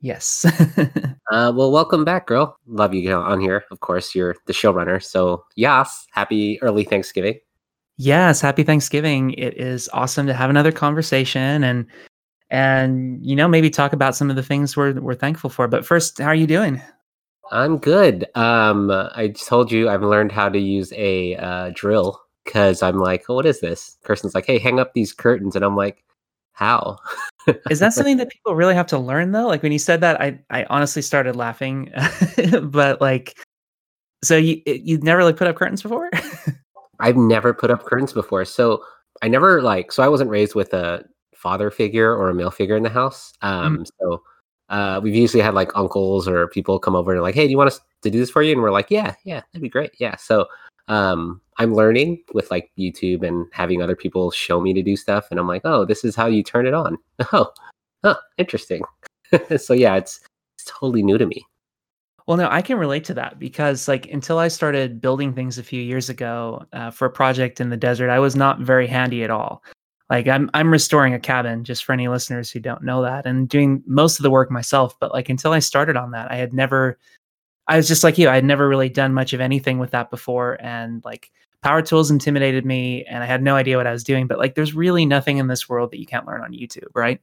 Yes. Uh, well, welcome back, girl. Love you on here. Of course, you're the showrunner. So, yes, happy early Thanksgiving. yes, happy Thanksgiving. It is awesome to have another conversation and and you know, maybe talk about some of the things we're we're thankful for. But first, how are you doing? I'm good. Um, I told you I've learned how to use a uh, drill because I'm like, oh, what is this? Kirsten's like, hey, hang up these curtains, and I'm like, how? Is that something that people really have to learn though? Like when you said that, I I honestly started laughing. but like so you you've never like put up curtains before? I've never put up curtains before, so I never like. So I wasn't raised with a father figure or a male figure in the house. Mhm. Um, so uh, we've usually had like uncles or people come over and like, hey, do you want us to do this for you? And we're like, yeah, yeah, that'd be great. Yeah. So um, I'm learning with like YouTube and having other people show me to do stuff, and I'm like, oh, this is how you turn it on. Oh, oh, interesting. so yeah, it's it's totally new to me. Well, no, I can relate to that because, like, until I started building things a few years ago uh, for a project in the desert, I was not very handy at all. Like, I'm I'm restoring a cabin, just for any listeners who don't know that, and doing most of the work myself. But like, until I started on that, I had never. I was just like you. I had never really done much of anything with that before, and like, power tools intimidated me, and I had no idea what I was doing. But like, there's really nothing in this world that you can't learn on YouTube, right?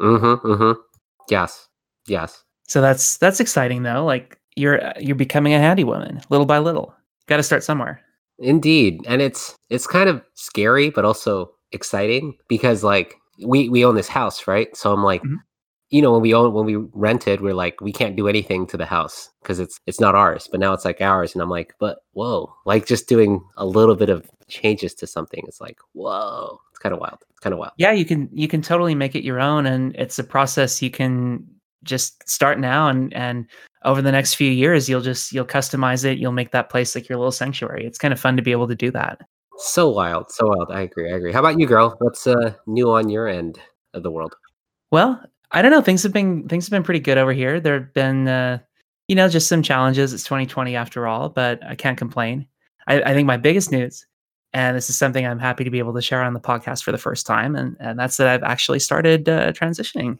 Mm-hmm. Mm-hmm. Yes. Yes. So that's that's exciting though. Like you're uh, you're becoming a handy woman little by little. Got to start somewhere. Indeed. And it's it's kind of scary but also exciting because like we we own this house, right? So I'm like, Mhm. You know, when we own when we rented, we're like we can't do anything to the house because it's it's not ours, but now it's like ours and I'm like, but whoa, like just doing a little bit of changes to something is like, whoa. It's kind of wild. It's kind of wild. Yeah, you can you can totally make it your own, and it's a process you can just start now, and and over the next few years, you'll just you'll customize it. You'll make that place like your little sanctuary. It's kind of fun to be able to do that. So wild, so wild. I agree. I agree. How about you, girl? What's uh new on your end of the world? Well, I don't know. Things have been things have been pretty good over here. There have been, uh, you know, just some challenges. It's 2020 after all, but I can't complain. I, I think my biggest news, and this is something I'm happy to be able to share on the podcast for the first time, and and that's that I've actually started uh, transitioning.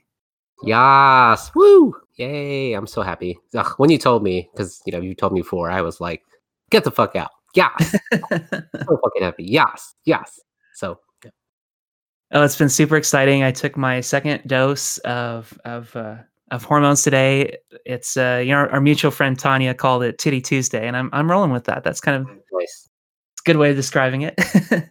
Yes. Woo. Yay. I'm so happy. Ugh, when you told me, because you know, you told me before, I was like, get the fuck out. Yes. so fucking happy. Yes. Yes. So yeah. Oh, it's been super exciting. I took my second dose of of uh, of hormones today. It's uh, you know our, our mutual friend Tanya called it Titty Tuesday, and I'm I'm rolling with that. That's kind of nice. it's a good way of describing it.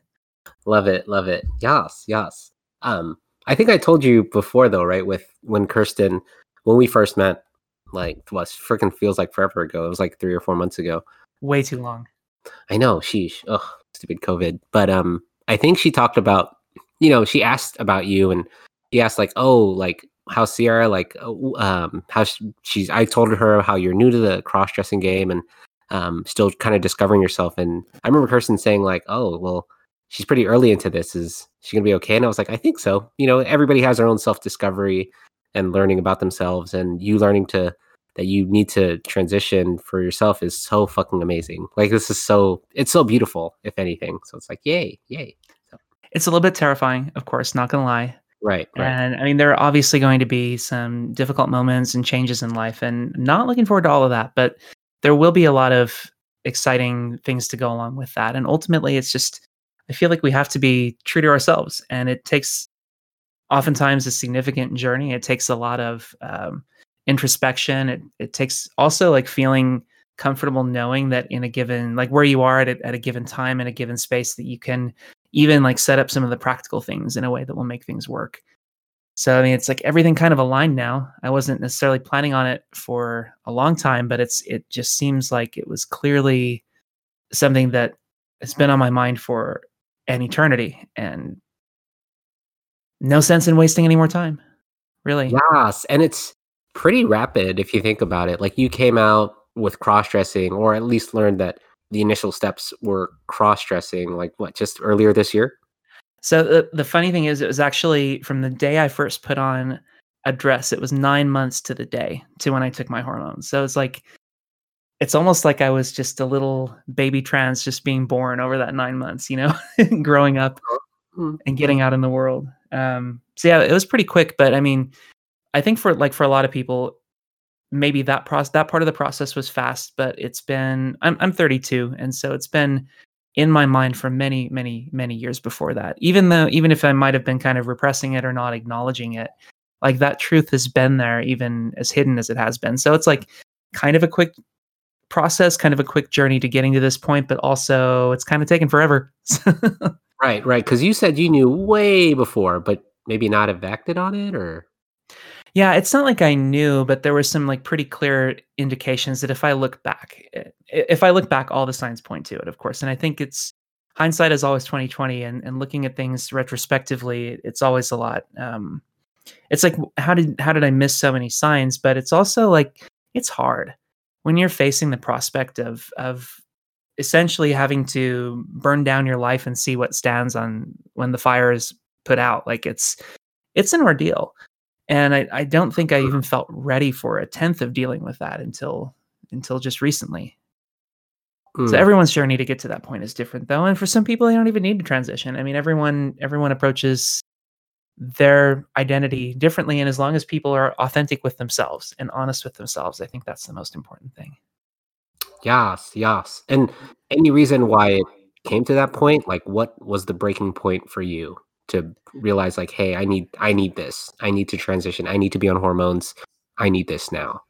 Love it. Love it. Yes. Yes. Um, I think I told you before though, right? With when Kirsten, when we first met, like what freaking feels like forever ago. It was like three or four months ago. Way too long. I know, sheesh. Ugh, stupid COVID. But um, I think she talked about, you know, she asked about you, and he asked like, oh, like how Sierra, like, oh, um, how sh- she's. I told her how you're new to the cross dressing game and um, still kind of discovering yourself. And I remember Kirsten saying like, oh, well, she's pretty early into this. Is she gonna be okay? And I was like, I think so. You know, everybody has their own self discovery and learning about themselves, and you learning to that you need to transition for yourself is so fucking amazing. Like this is so it's so beautiful, if anything. So it's like yay, yay. It's a little bit terrifying, of course, not gonna lie. right, right. And I mean, there are obviously going to be some difficult moments and changes in life, and not looking forward to all of that. But there will be a lot of exciting things to go along with that. And ultimately, it's just I feel like we have to be true to ourselves, and it takes oftentimes a significant journey. It takes a lot of um, introspection. It it takes also like feeling comfortable knowing that in a given like where you are at a, at a given time in a given space that you can even like set up some of the practical things in a way that will make things work. So I mean, it's like everything kind of aligned now. I wasn't necessarily planning on it for a long time, but it's it just seems like it was clearly something that has been on my mind for an eternity, and no sense in wasting any more time. Really, Yes, and it's pretty rapid if you think about it. Like you came out with cross dressing, or at least learned that the initial steps were cross dressing. Like what, just earlier this year? So the, the funny thing is, it was actually from the day I first put on a dress. It was nine months to the day to when I took my hormones. So it's like, it's almost like I was just a little baby trans, just being born over that nine months. You know, growing up Mm. and getting out in the world. Um, so yeah, it was pretty quick. But I mean, I think for like for a lot of people, maybe that process that part of the process was fast, but it's been I'm I'm 32, and so it's been in my mind for many, many, many years before that. Even though even if I might have been kind of repressing it or not acknowledging it, like that truth has been there even as hidden as it has been. So it's like kind of a quick process, kind of a quick journey to getting to this point, but also it's kind of taken forever. right, right. Because you said you knew way before, but maybe not have acted on it or yeah, it's not like I knew, but there were some like pretty clear indications that if I look back, if I look back, all the signs point to it, of course. And I think it's hindsight is always twenty twenty, and and looking at things retrospectively, it's always a lot. Um, it's like how did how did I miss so many signs? But it's also like it's hard when you're facing the prospect of of essentially having to burn down your life and see what stands on when the fire is put out. Like it's it's an ordeal and I, I don't think I even felt ready for a tenth of dealing with that until until just recently. Mm. So everyone's journey to get to that point is different though, and for some people they don't even need to transition. I mean, everyone everyone approaches their identity differently, and as long as people are authentic with themselves and honest with themselves, I think that's the most important thing. Yes, yes. And any reason why it came to that point? Like, what was the breaking point for you? To realize like hey i need i need this. I need to transition. I need to be on hormones. I need this now.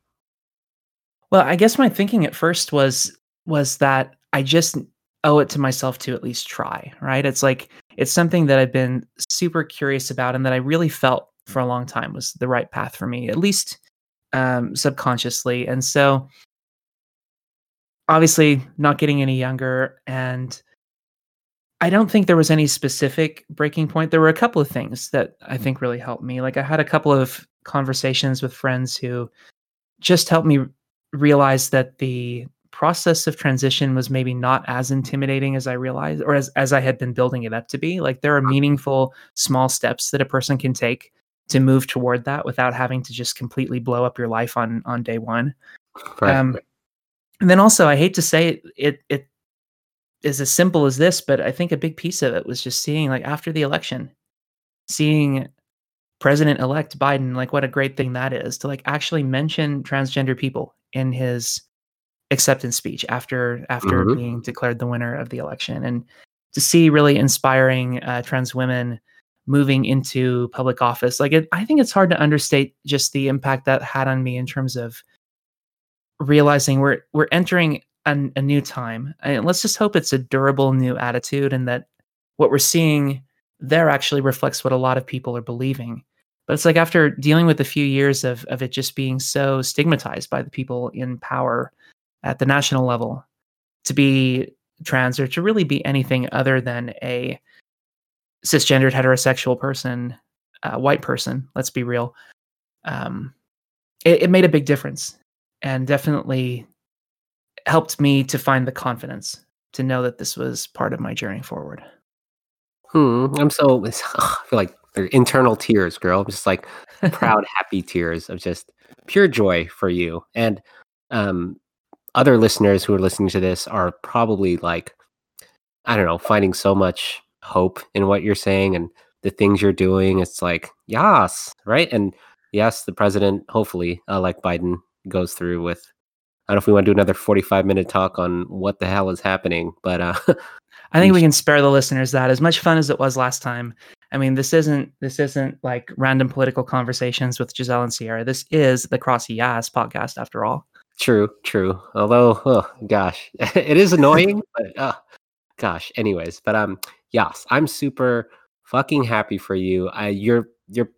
Well i guess my thinking at first was was that i just owe it to myself to at least try right? It's like it's something that i've been super curious about and that i really felt for a long time was the right path for me at least um, subconsciously. And so obviously not getting any younger and I don't think there was any specific breaking point. There were a couple of things that I think really helped me. Like I had a couple of conversations with friends who just helped me realize that the process of transition was maybe not as intimidating as I realized or as, as I had been building it up to be. Like there are meaningful small steps that a person can take to move toward that without having to just completely blow up your life on on day one. Right. Um, and then also I hate to say it, it it is as simple as this, but I think a big piece of it was just seeing like after the election, seeing President elect Biden, like what a great thing that is to like actually mention transgender people in his acceptance speech after after mm-hmm. being declared the winner of the election and to see really inspiring uh, trans women moving into public office like it, i think it's hard to understate just the impact that had on me in terms of realizing we're we're entering a, a new time. And let's just hope it's a durable new attitude and that what we're seeing there actually reflects what a lot of people are believing. But it's like after dealing with a few years of, of it just being so stigmatized by the people in power at the national level to be trans or to really be anything other than a cisgendered heterosexual person, uh, white person, let's be real, um, it, it made a big difference. And definitely helped me to find the confidence to know that this was part of my journey forward. Hmm. I'm so ugh, I feel like they're internal tears, girl. I'm just like proud, happy tears of just pure joy for you. And um, other listeners who are listening to this are probably like, I don't know, finding so much hope in what you're saying and the things you're doing. It's like, yes, right? And yes, the president, hopefully, uh, like Biden, goes through with I don't know if we want to do another 45 minute talk on what the hell is happening, but uh, I think we can spare the listeners that as much fun as it was last time. I mean, this isn't this isn't like random political conversations with Giselle and Sierra. This is the Crossy Yas podcast, after all. True, true. Although, oh gosh, it is annoying, but uh, gosh. Anyways, but um, yes, I'm super fucking happy for you. I you're you're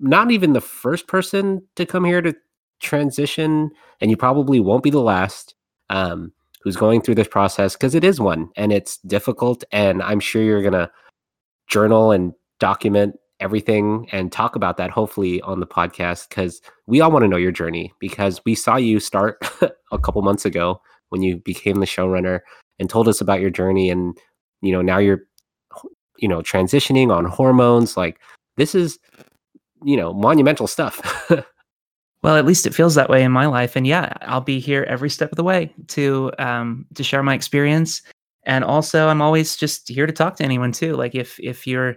not even the first person to come here to transition, and you probably won't be the last um, who's going through this process because it is one and it's difficult. And I'm sure you're going to journal and document everything and talk about that hopefully on the podcast because we all want to know your journey because we saw you start a couple months ago when you became the showrunner and told us about your journey and you know now you're you know transitioning on hormones like this is you know monumental stuff Well, at least it feels that way in my life, and yeah, I'll be here every step of the way to um, to share my experience, and also I'm always just here to talk to anyone too. Like if if you're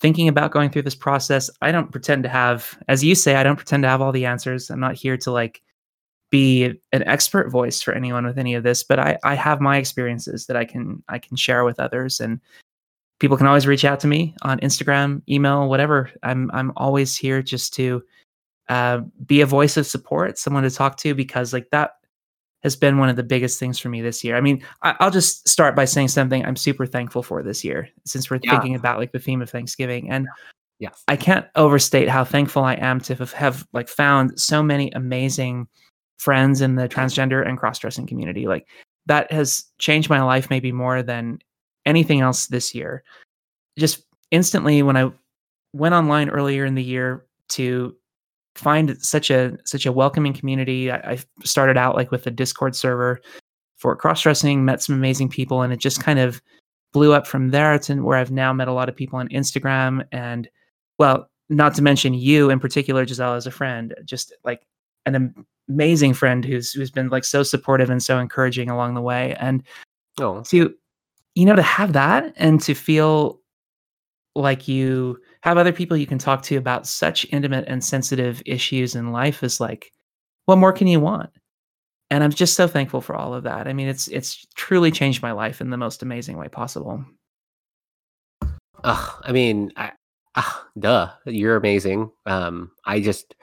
thinking about going through this process, I don't pretend to have, as you say, I don't pretend to have all the answers. I'm not here to like be an expert voice for anyone with any of this, but I, I have my experiences that I can I can share with others, and people can always reach out to me on Instagram, email, whatever. I'm I'm always here just to uh, be a voice of support, someone to talk to, because like that has been one of the biggest things for me this year. I mean, I, will just start by saying something I'm super thankful for this year, since we're yeah. thinking about like the theme of Thanksgiving, and yes, I can't overstate how thankful I am to have, have like found so many amazing friends in the transgender and cross-dressing community. Like that has changed my life maybe more than anything else this year. Just instantly when I went online earlier in the year to find such a such a welcoming community. I, I started out like with a Discord server for cross dressing, met some amazing people, and it just kind of blew up from there to where I've now met a lot of people on Instagram and well, not to mention you in particular, Giselle, as a friend, just like an amazing friend who's who's been like so supportive and so encouraging along the way. And oh. to you know to have that and to feel like you have other people you can talk to about such intimate and sensitive issues in life is like what more can you want? And i'm just so thankful for all of that. I mean it's it's truly changed my life in the most amazing way possible. Uh, i mean I, uh, duh you're amazing. Um i just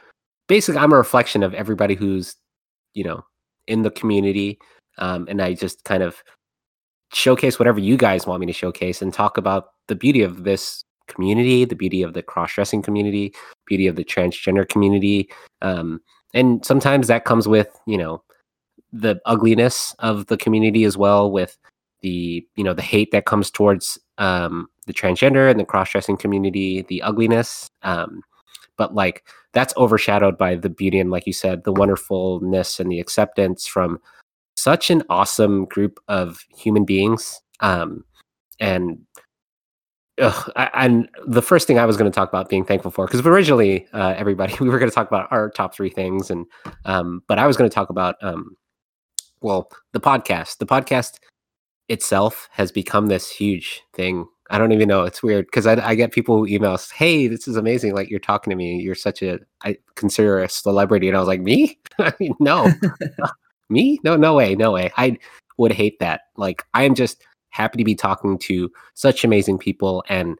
basically i'm a reflection of everybody who's you know in the community um and i just kind of showcase whatever you guys want me to showcase and talk about the beauty of this community, the beauty of the cross dressing community, beauty of the transgender community. Um, and sometimes that comes with, you know, the ugliness of the community as well, with the, you know, the hate that comes towards um, the transgender and the cross dressing community, the ugliness. Um, but like that's overshadowed by the beauty and, like you said, the wonderfulness and the acceptance from such an awesome group of human beings. Um, and ugh, I, and the first thing I was going to talk about being thankful for, because originally uh, everybody we were going to talk about our top three things, and um, but I was going to talk about um, well the podcast. The podcast itself has become this huge thing. I don't even know. It's weird because I, I, get people who email "Hey, this is amazing! Like you're talking to me. You're such a I consider a celebrity." And I was like, "Me? I mean, no, me? No, no way, no way. I would hate that. Like I am just happy to be talking to such amazing people and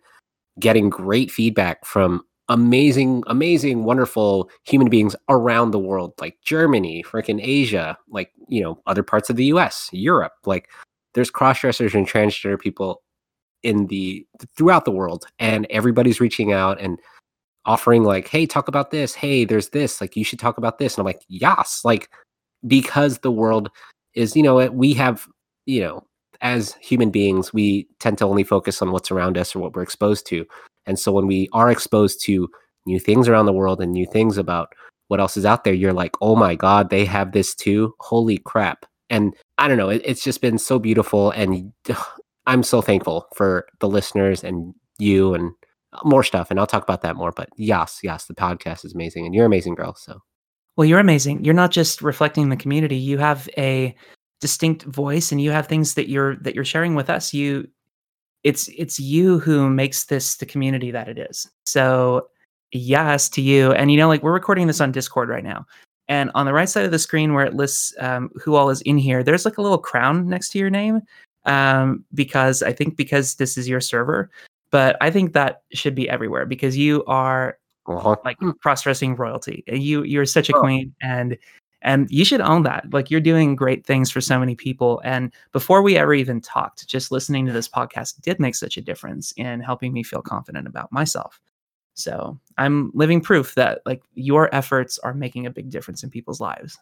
getting great feedback from amazing, amazing, wonderful human beings around the world, like Germany, freaking Asia, like, you know, other parts of the US, Europe. Like, there's cross dressers and transgender people in the throughout the world, and everybody's reaching out and offering, like, hey, talk about this. Hey, there's this. Like, you should talk about this. And I'm like, yes, like, because the world is, you know, we have, you know, as human beings, we tend to only focus on what's around us or what we're exposed to. And so when we are exposed to new things around the world and new things about what else is out there, you're like, oh my God, they have this too. Holy crap. And I don't know, it, it's just been so beautiful. And I'm so thankful for the listeners and you and more stuff. And I'll talk about that more. But yes, yes, the podcast is amazing. And you're amazing, girl. So. Well, you're amazing. You're not just reflecting the community. You have a distinct voice and you have things that you're that you're sharing with us you it's it's you who makes this the community that it is so yes to you and you know like we're recording this on discord right now and on the right side of the screen where it lists um, who all is in here there's like a little crown next to your name um, because i think because this is your server but i think that should be everywhere because you are uh-huh. like cross-dressing royalty you you're such a oh. queen and and you should own that. Like you're doing great things for so many people. And before we ever even talked, just listening to this podcast did make such a difference in helping me feel confident about myself. So I'm living proof that like your efforts are making a big difference in people's lives.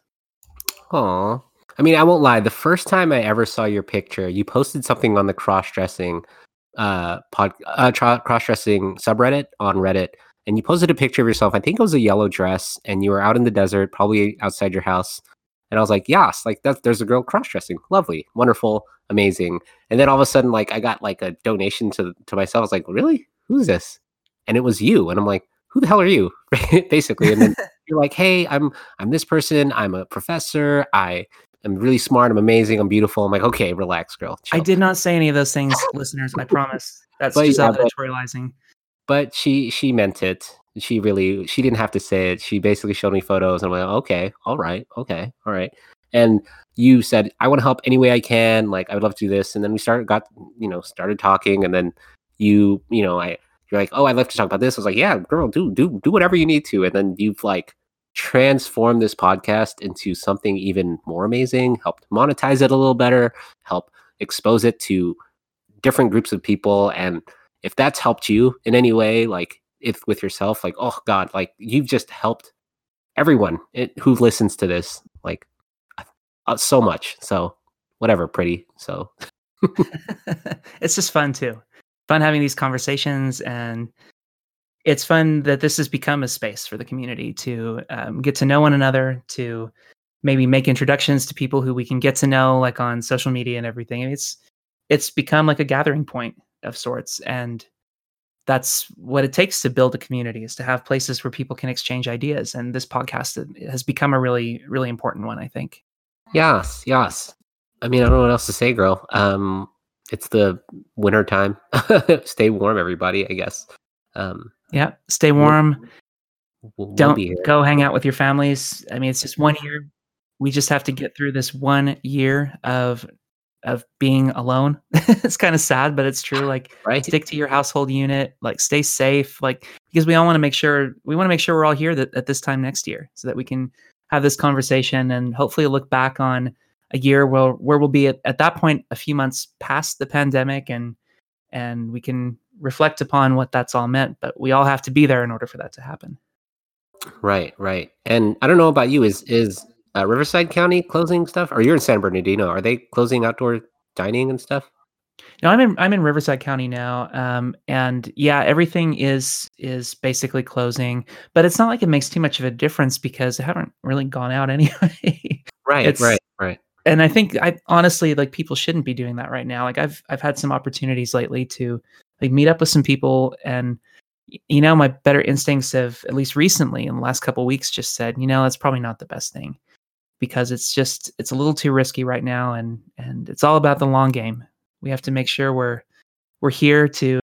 Aw. I mean, I won't lie. The first time I ever saw your picture, you posted something on the cross dressing uh pod uh cross dressing subreddit on Reddit and you posted a picture of yourself. I think it was a yellow dress, and you were out in the desert, probably outside your house. And I was like, yes, like that. There's a girl cross dressing, lovely, wonderful, amazing. And then all of a sudden, like I got like a donation to to myself. I was like, really? Who's this? And it was you. And I'm like, who the hell are you? Basically. And then you're like, hey, I'm I'm this person. I'm a professor. I am really smart. I'm amazing. I'm beautiful. I'm like, okay, relax, girl. Chill. I did not say any of those things, listeners. I promise. That's but, just yeah, editorializing. but she she meant it. She really she didn't have to say it. She basically showed me photos, and I'm like, okay, all right, okay, all right. And you said I want to help any way I can. Like I would love to do this, and then we started got you know started talking, and then you you know I you're like, oh, I'd love to talk about this. I was like, yeah, girl, do do do whatever you need to, and then you've like transformed this podcast into something even more amazing. Helped monetize it a little better. Help expose it to different groups of people, and if that's helped you in any way, like if with yourself, like oh god, like you've just helped everyone who listens to this, like uh, so much. So whatever, pretty. So it's just fun too fun having these conversations and it's fun that this has become a space for the community to um, get to know one another to maybe make introductions to people who we can get to know like on social media and everything it's it's become like a gathering point of sorts and that's what it takes to build a community is to have places where people can exchange ideas and this podcast has become a really really important one i think yes yes i mean i don't know what else to say girl um it's the winter time. stay warm, everybody. I guess. Um, yeah, stay warm. We'll, we'll Don't go hang out with your families. I mean, it's just one year. We just have to get through this one year of of being alone. it's kind of sad, but it's true. Like, right. stick to your household unit. Like, stay safe. Like, because we all want to make sure we want to make sure we're all here that, at this time next year, so that we can have this conversation and hopefully look back on a year where where we'll be at, at that point a few months past the pandemic and and we can reflect upon what that's all meant but we all have to be there in order for that to happen right right and i don't know about you is is uh, riverside county closing stuff? Or you're in san bernardino. Are they closing outdoor dining and stuff? No i'm in i'm in riverside county now. Um, and yeah everything is is basically closing but it's not like it makes too much of a difference because i haven't really gone out anyway. Right it's, right right. and I think I honestly like people shouldn't be doing that right now. Like I've I've had some opportunities lately to like meet up with some people and you know my better instincts have at least recently in the last couple weeks just said, you know, that's probably not the best thing because it's just it's a little too risky right now and and it's all about the long game. We have to make sure we're we're here to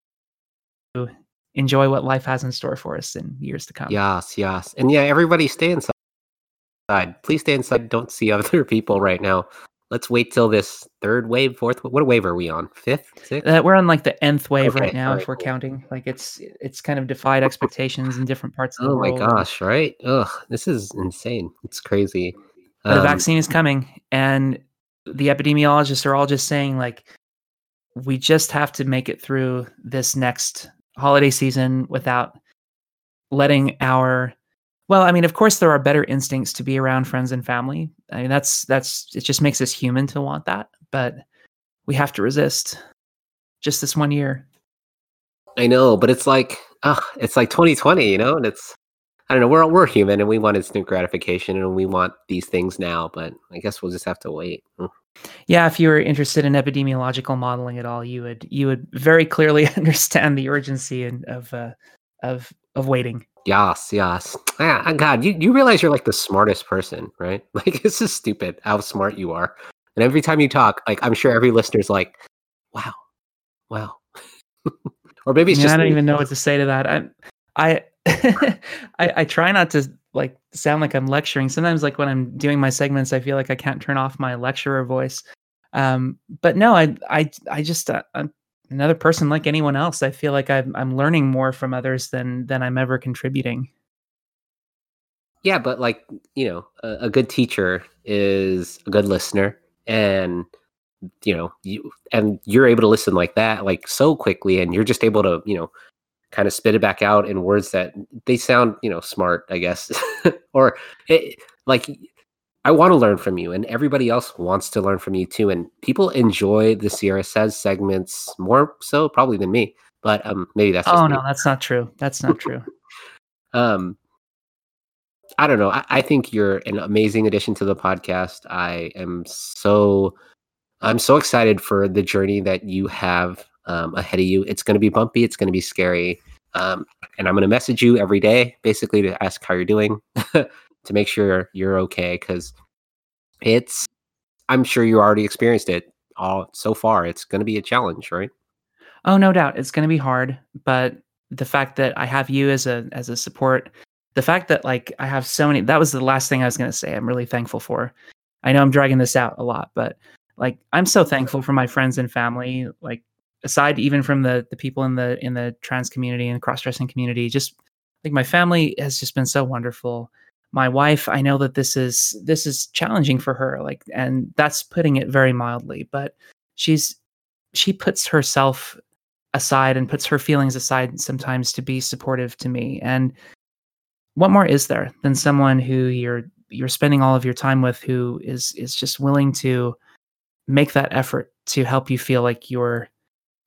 enjoy what life has in store for us in years to come. Yes, yes. And yeah, everybody stay inside. Please stay inside. Don't see other people right now. Let's wait till this third wave, fourth. What wave are we on? Fifth, sixth? Uh, we're on like the nth wave okay, right now, right, if we're cool. counting. Like it's it's kind of defied expectations in different parts of oh world. Oh my gosh! Right? Ugh, this is insane. It's crazy. Um, the vaccine is coming, and the epidemiologists are all just saying like we just have to make it through this next holiday season without letting our well, I mean, of course, there are better instincts to be around friends and family. I mean, that's that's it. Just makes us human to want that, but we have to resist. Just this one year. I know, but it's like, uh, it's like 2020, you know, and it's I don't know. We're we're human, and we want instant gratification, and we want these things now. But I guess we'll just have to wait. Mm. Yeah, if you were interested in epidemiological modeling at all, you would you would very clearly understand the urgency and of uh, of of waiting. Yes, yes. Yeah, God, you, you realize you're like the smartest person, right? Like this is stupid how smart you are. And every time you talk, like I'm sure every listener's like, wow, wow. or maybe it's yeah, just I don't me. even know what to say to that. I I, I I try not to like sound like I'm lecturing. Sometimes like when I'm doing my segments, I feel like I can't turn off my lecturer voice. Um, but no, I I I just uh, I'm another person like anyone else. I feel like I'm I'm learning more from others than than I'm ever contributing. Yeah, but like you know, a, a good teacher is a good listener, and you know, you and you're able to listen like that, like so quickly, and you're just able to you know kind of spit it back out in words that they sound you know smart i guess or it, like I want to learn from you, and everybody else wants to learn from you too. And people enjoy the Sierra Says segments more so probably than me. But um, maybe that's oh me. no, that's not true. That's not true. um, I don't know. I, I think you're an amazing addition to the podcast. I am so I'm so excited for the journey that you have um, ahead of you. It's going to be bumpy. It's going to be scary. Um, and I'm going to message you every day, basically to ask how you're doing. to make sure you're okay because it's i'm sure you already experienced it all so far it's going to be a challenge right oh no doubt it's going to be hard but the fact that I have you as a as a support, the fact that like I have so many that was the last thing I was going to say. I'm really thankful for. I know I'm dragging this out a lot, but like I'm so thankful for my friends and family like aside even from the the people in the in the trans community and the cross-dressing community just like my family has just been so wonderful. My wife i know that this is this is challenging for her like and that's putting it very mildly but she's she puts herself aside and puts her feelings aside sometimes to be supportive to me. And what more is there than someone who you're you're spending all of your time with who is is just willing to make that effort to help you feel like you're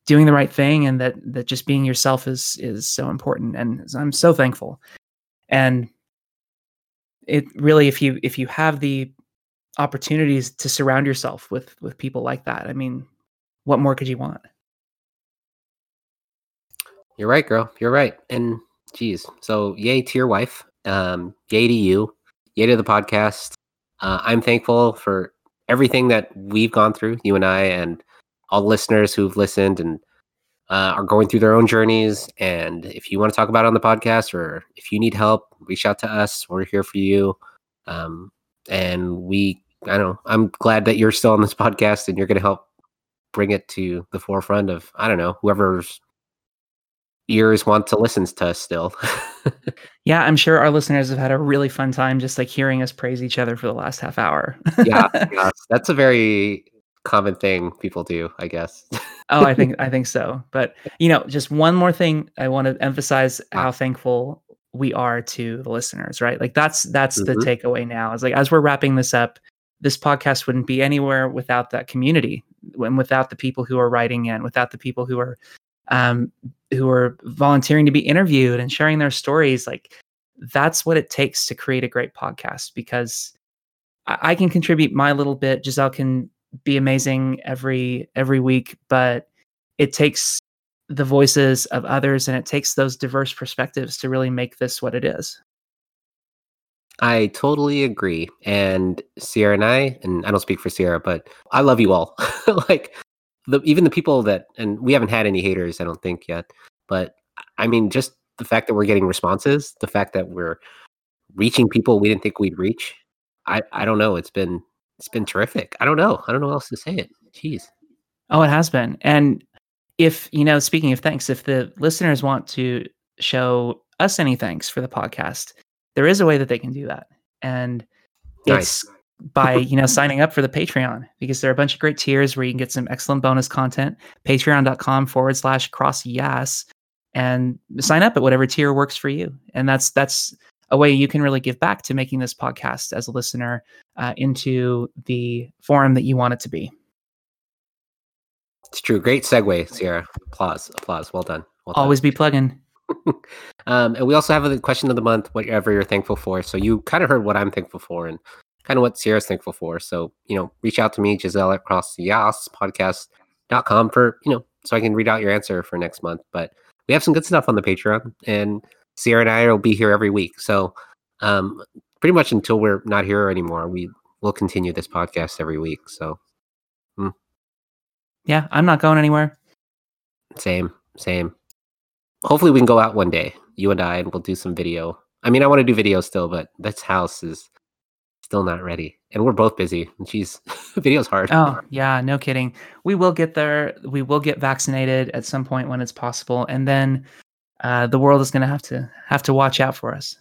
doing the right thing and that that just being yourself is is so important. And i'm so thankful. And it really if you if you have the opportunities to surround yourself with with people like that i mean what more could you want? You're right girl. You're right. And geez so yay to your wife. Um yay to you. Yay to the podcast. Uh, i'm thankful for everything that we've gone through you and i and all the listeners who've listened and uh, are going through their own journeys. And if you want to talk about it on the podcast or if you need help, reach out to us. We're here for you. Um, and we, I don't know, I'm glad that you're still on this podcast and you're going to help bring it to the forefront of, I don't know, whoever's ears want to listen to us still. yeah, I'm sure our listeners have had a really fun time just like hearing us praise each other for the last half hour. yeah, yeah, that's a very common thing people do, I guess. oh, I think I think so. But you know, just one more thing I want to emphasize how thankful we are to the listeners, right? Like that's that's mm-hmm. the takeaway now. Is like as we're wrapping this up, this podcast wouldn't be anywhere without that community and without the people who are writing in, without the people who are um who are volunteering to be interviewed and sharing their stories. Like that's what it takes to create a great podcast because I, I can contribute my little bit. Giselle can be amazing every every week, but it takes the voices of others and it takes those diverse perspectives to really make this what it is. I totally agree. And Sierra and I, and I don't speak for Sierra, but I love you all. like the even the people that and we haven't had any haters, I don't think yet. But I mean, just the fact that we're getting responses, the fact that we're reaching people we didn't think we'd reach. I, I don't know. It's been it's been terrific. I don't know. I don't know else to say it. Jeez. Oh, it has been. And if, you know, speaking of thanks, if the listeners want to show us any thanks for the podcast, there is a way that they can do that. And nice. it's by, you know, signing up for the Patreon because there are a bunch of great tiers where you can get some excellent bonus content. Patreon.com forward slash CrossYaas. And sign up at whatever tier works for you. And that's that's a way you can really give back to making this podcast as a listener uh, into the forum that you want it to be. It's true. Great segue, Sierra. Applause. Applause. Well done. Well done. Always be plugging. um, and we also have a question of the month, whatever you're thankful for. So you kind of heard what I'm thankful for and kind of what Sierra's thankful for. So, you know, reach out to me, Giselle at podcast.com for, you know, so I can read out your answer for next month. But we have some good stuff on the Patreon and Sierra and I will be here every week. So um, pretty much until we're not here anymore, we will continue this podcast every week. So hmm. yeah, I'm not going anywhere. Same, same. Hopefully we can go out one day, you and I, and we'll do some video. I mean, I want to do video still, but this house is still not ready, and we're both busy. And she's video's hard. Oh yeah, no kidding. We will get there. We will get vaccinated at some point when it's possible, and then uh, the world is going to have to have to watch out for us.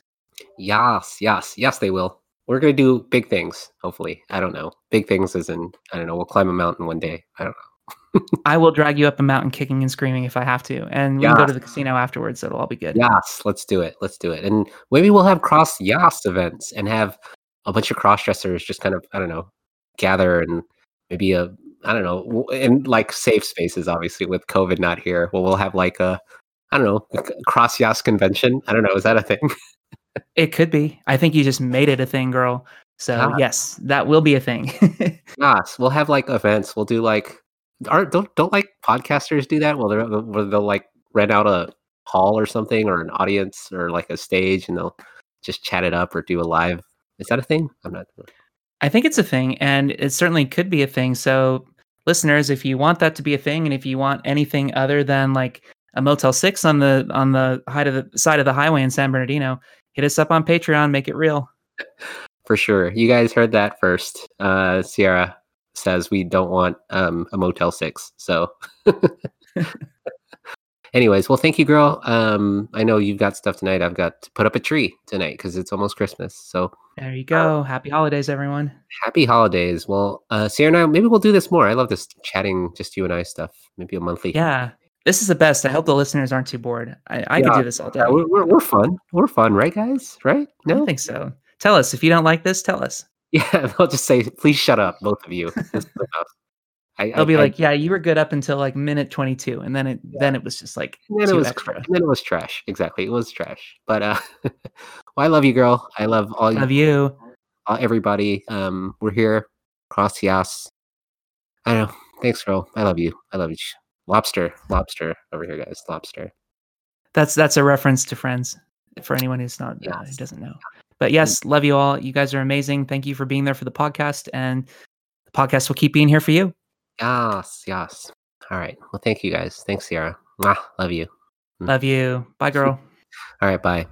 Yes, yes, yes, they will. We're going to do big things. Hopefully, I don't know. Big things as in I don't know. We'll climb a mountain one day. I don't know. I will drag you up a mountain kicking and screaming if I have to, and we yes. can go to the casino afterwards. So it'll all be good. Yes, let's do it. Let's do it. And maybe we'll have CrossYaas events and have a bunch of cross dressers just kind of I don't know gather and maybe a I don't know in like safe spaces. Obviously, with COVID not here, well, we'll have like a I don't know, CrossYaas convention. I don't know. Is that a thing? it could be. I think you just made it a thing, girl. So ah. yes, that will be a thing. yes, we'll have like events. We'll do like, aren't don't don't like podcasters do that? Well, they'll where they'll like rent out a hall or something or an audience or like a stage and they'll just chat it up or do a live. Is that a thing? I'm not. I think it's a thing, and it certainly could be a thing. So, listeners, if you want that to be a thing, and if you want anything other than like a Motel Six on the on the height of the side of the highway in San Bernardino, hit us up on Patreon. Make it real. For sure. You guys heard that first. Uh, Sierra says we don't want um, a Motel Six. So, anyways, well, thank you, girl. Um, I know you've got stuff tonight. I've got to put up a tree tonight because it's almost Christmas. So there you go. Happy holidays, everyone. Happy holidays. Well, uh, Sierra and I, maybe we'll do this more. I love this chatting, just you and I stuff. Maybe a monthly. Yeah. This is the best. I hope the listeners aren't too bored. I, I yeah. could do this all day. Yeah, we're, we're, fun. We're fun, right, guys? Right? No? I think so. Tell us. If you don't like this, tell us. Yeah, they'll just say, please shut up, both of you. I, I'll be I, like, yeah, you were good up until like minute 22. And then it, yeah. then it was just like, then it was, extra. then it was trash. Exactly. It was trash. But, uh, well, I love you, girl. I love all love you. Uh, everybody. Um, we're here. CrossYaas. I know. Thanks, girl. I love you. I love you. Lobster. Lobster over here, guys. Lobster. That's, that's a reference to friends for anyone who's not, yes. uh, who doesn't know. But yes, love you all. You guys are amazing. Thank you for being there for the podcast. And the podcast will keep being here for you. Yes, yes. All right. Well, thank you guys. Thanks, Sierra. Mwah, love you. Love you. Bye, girl. All right. Bye.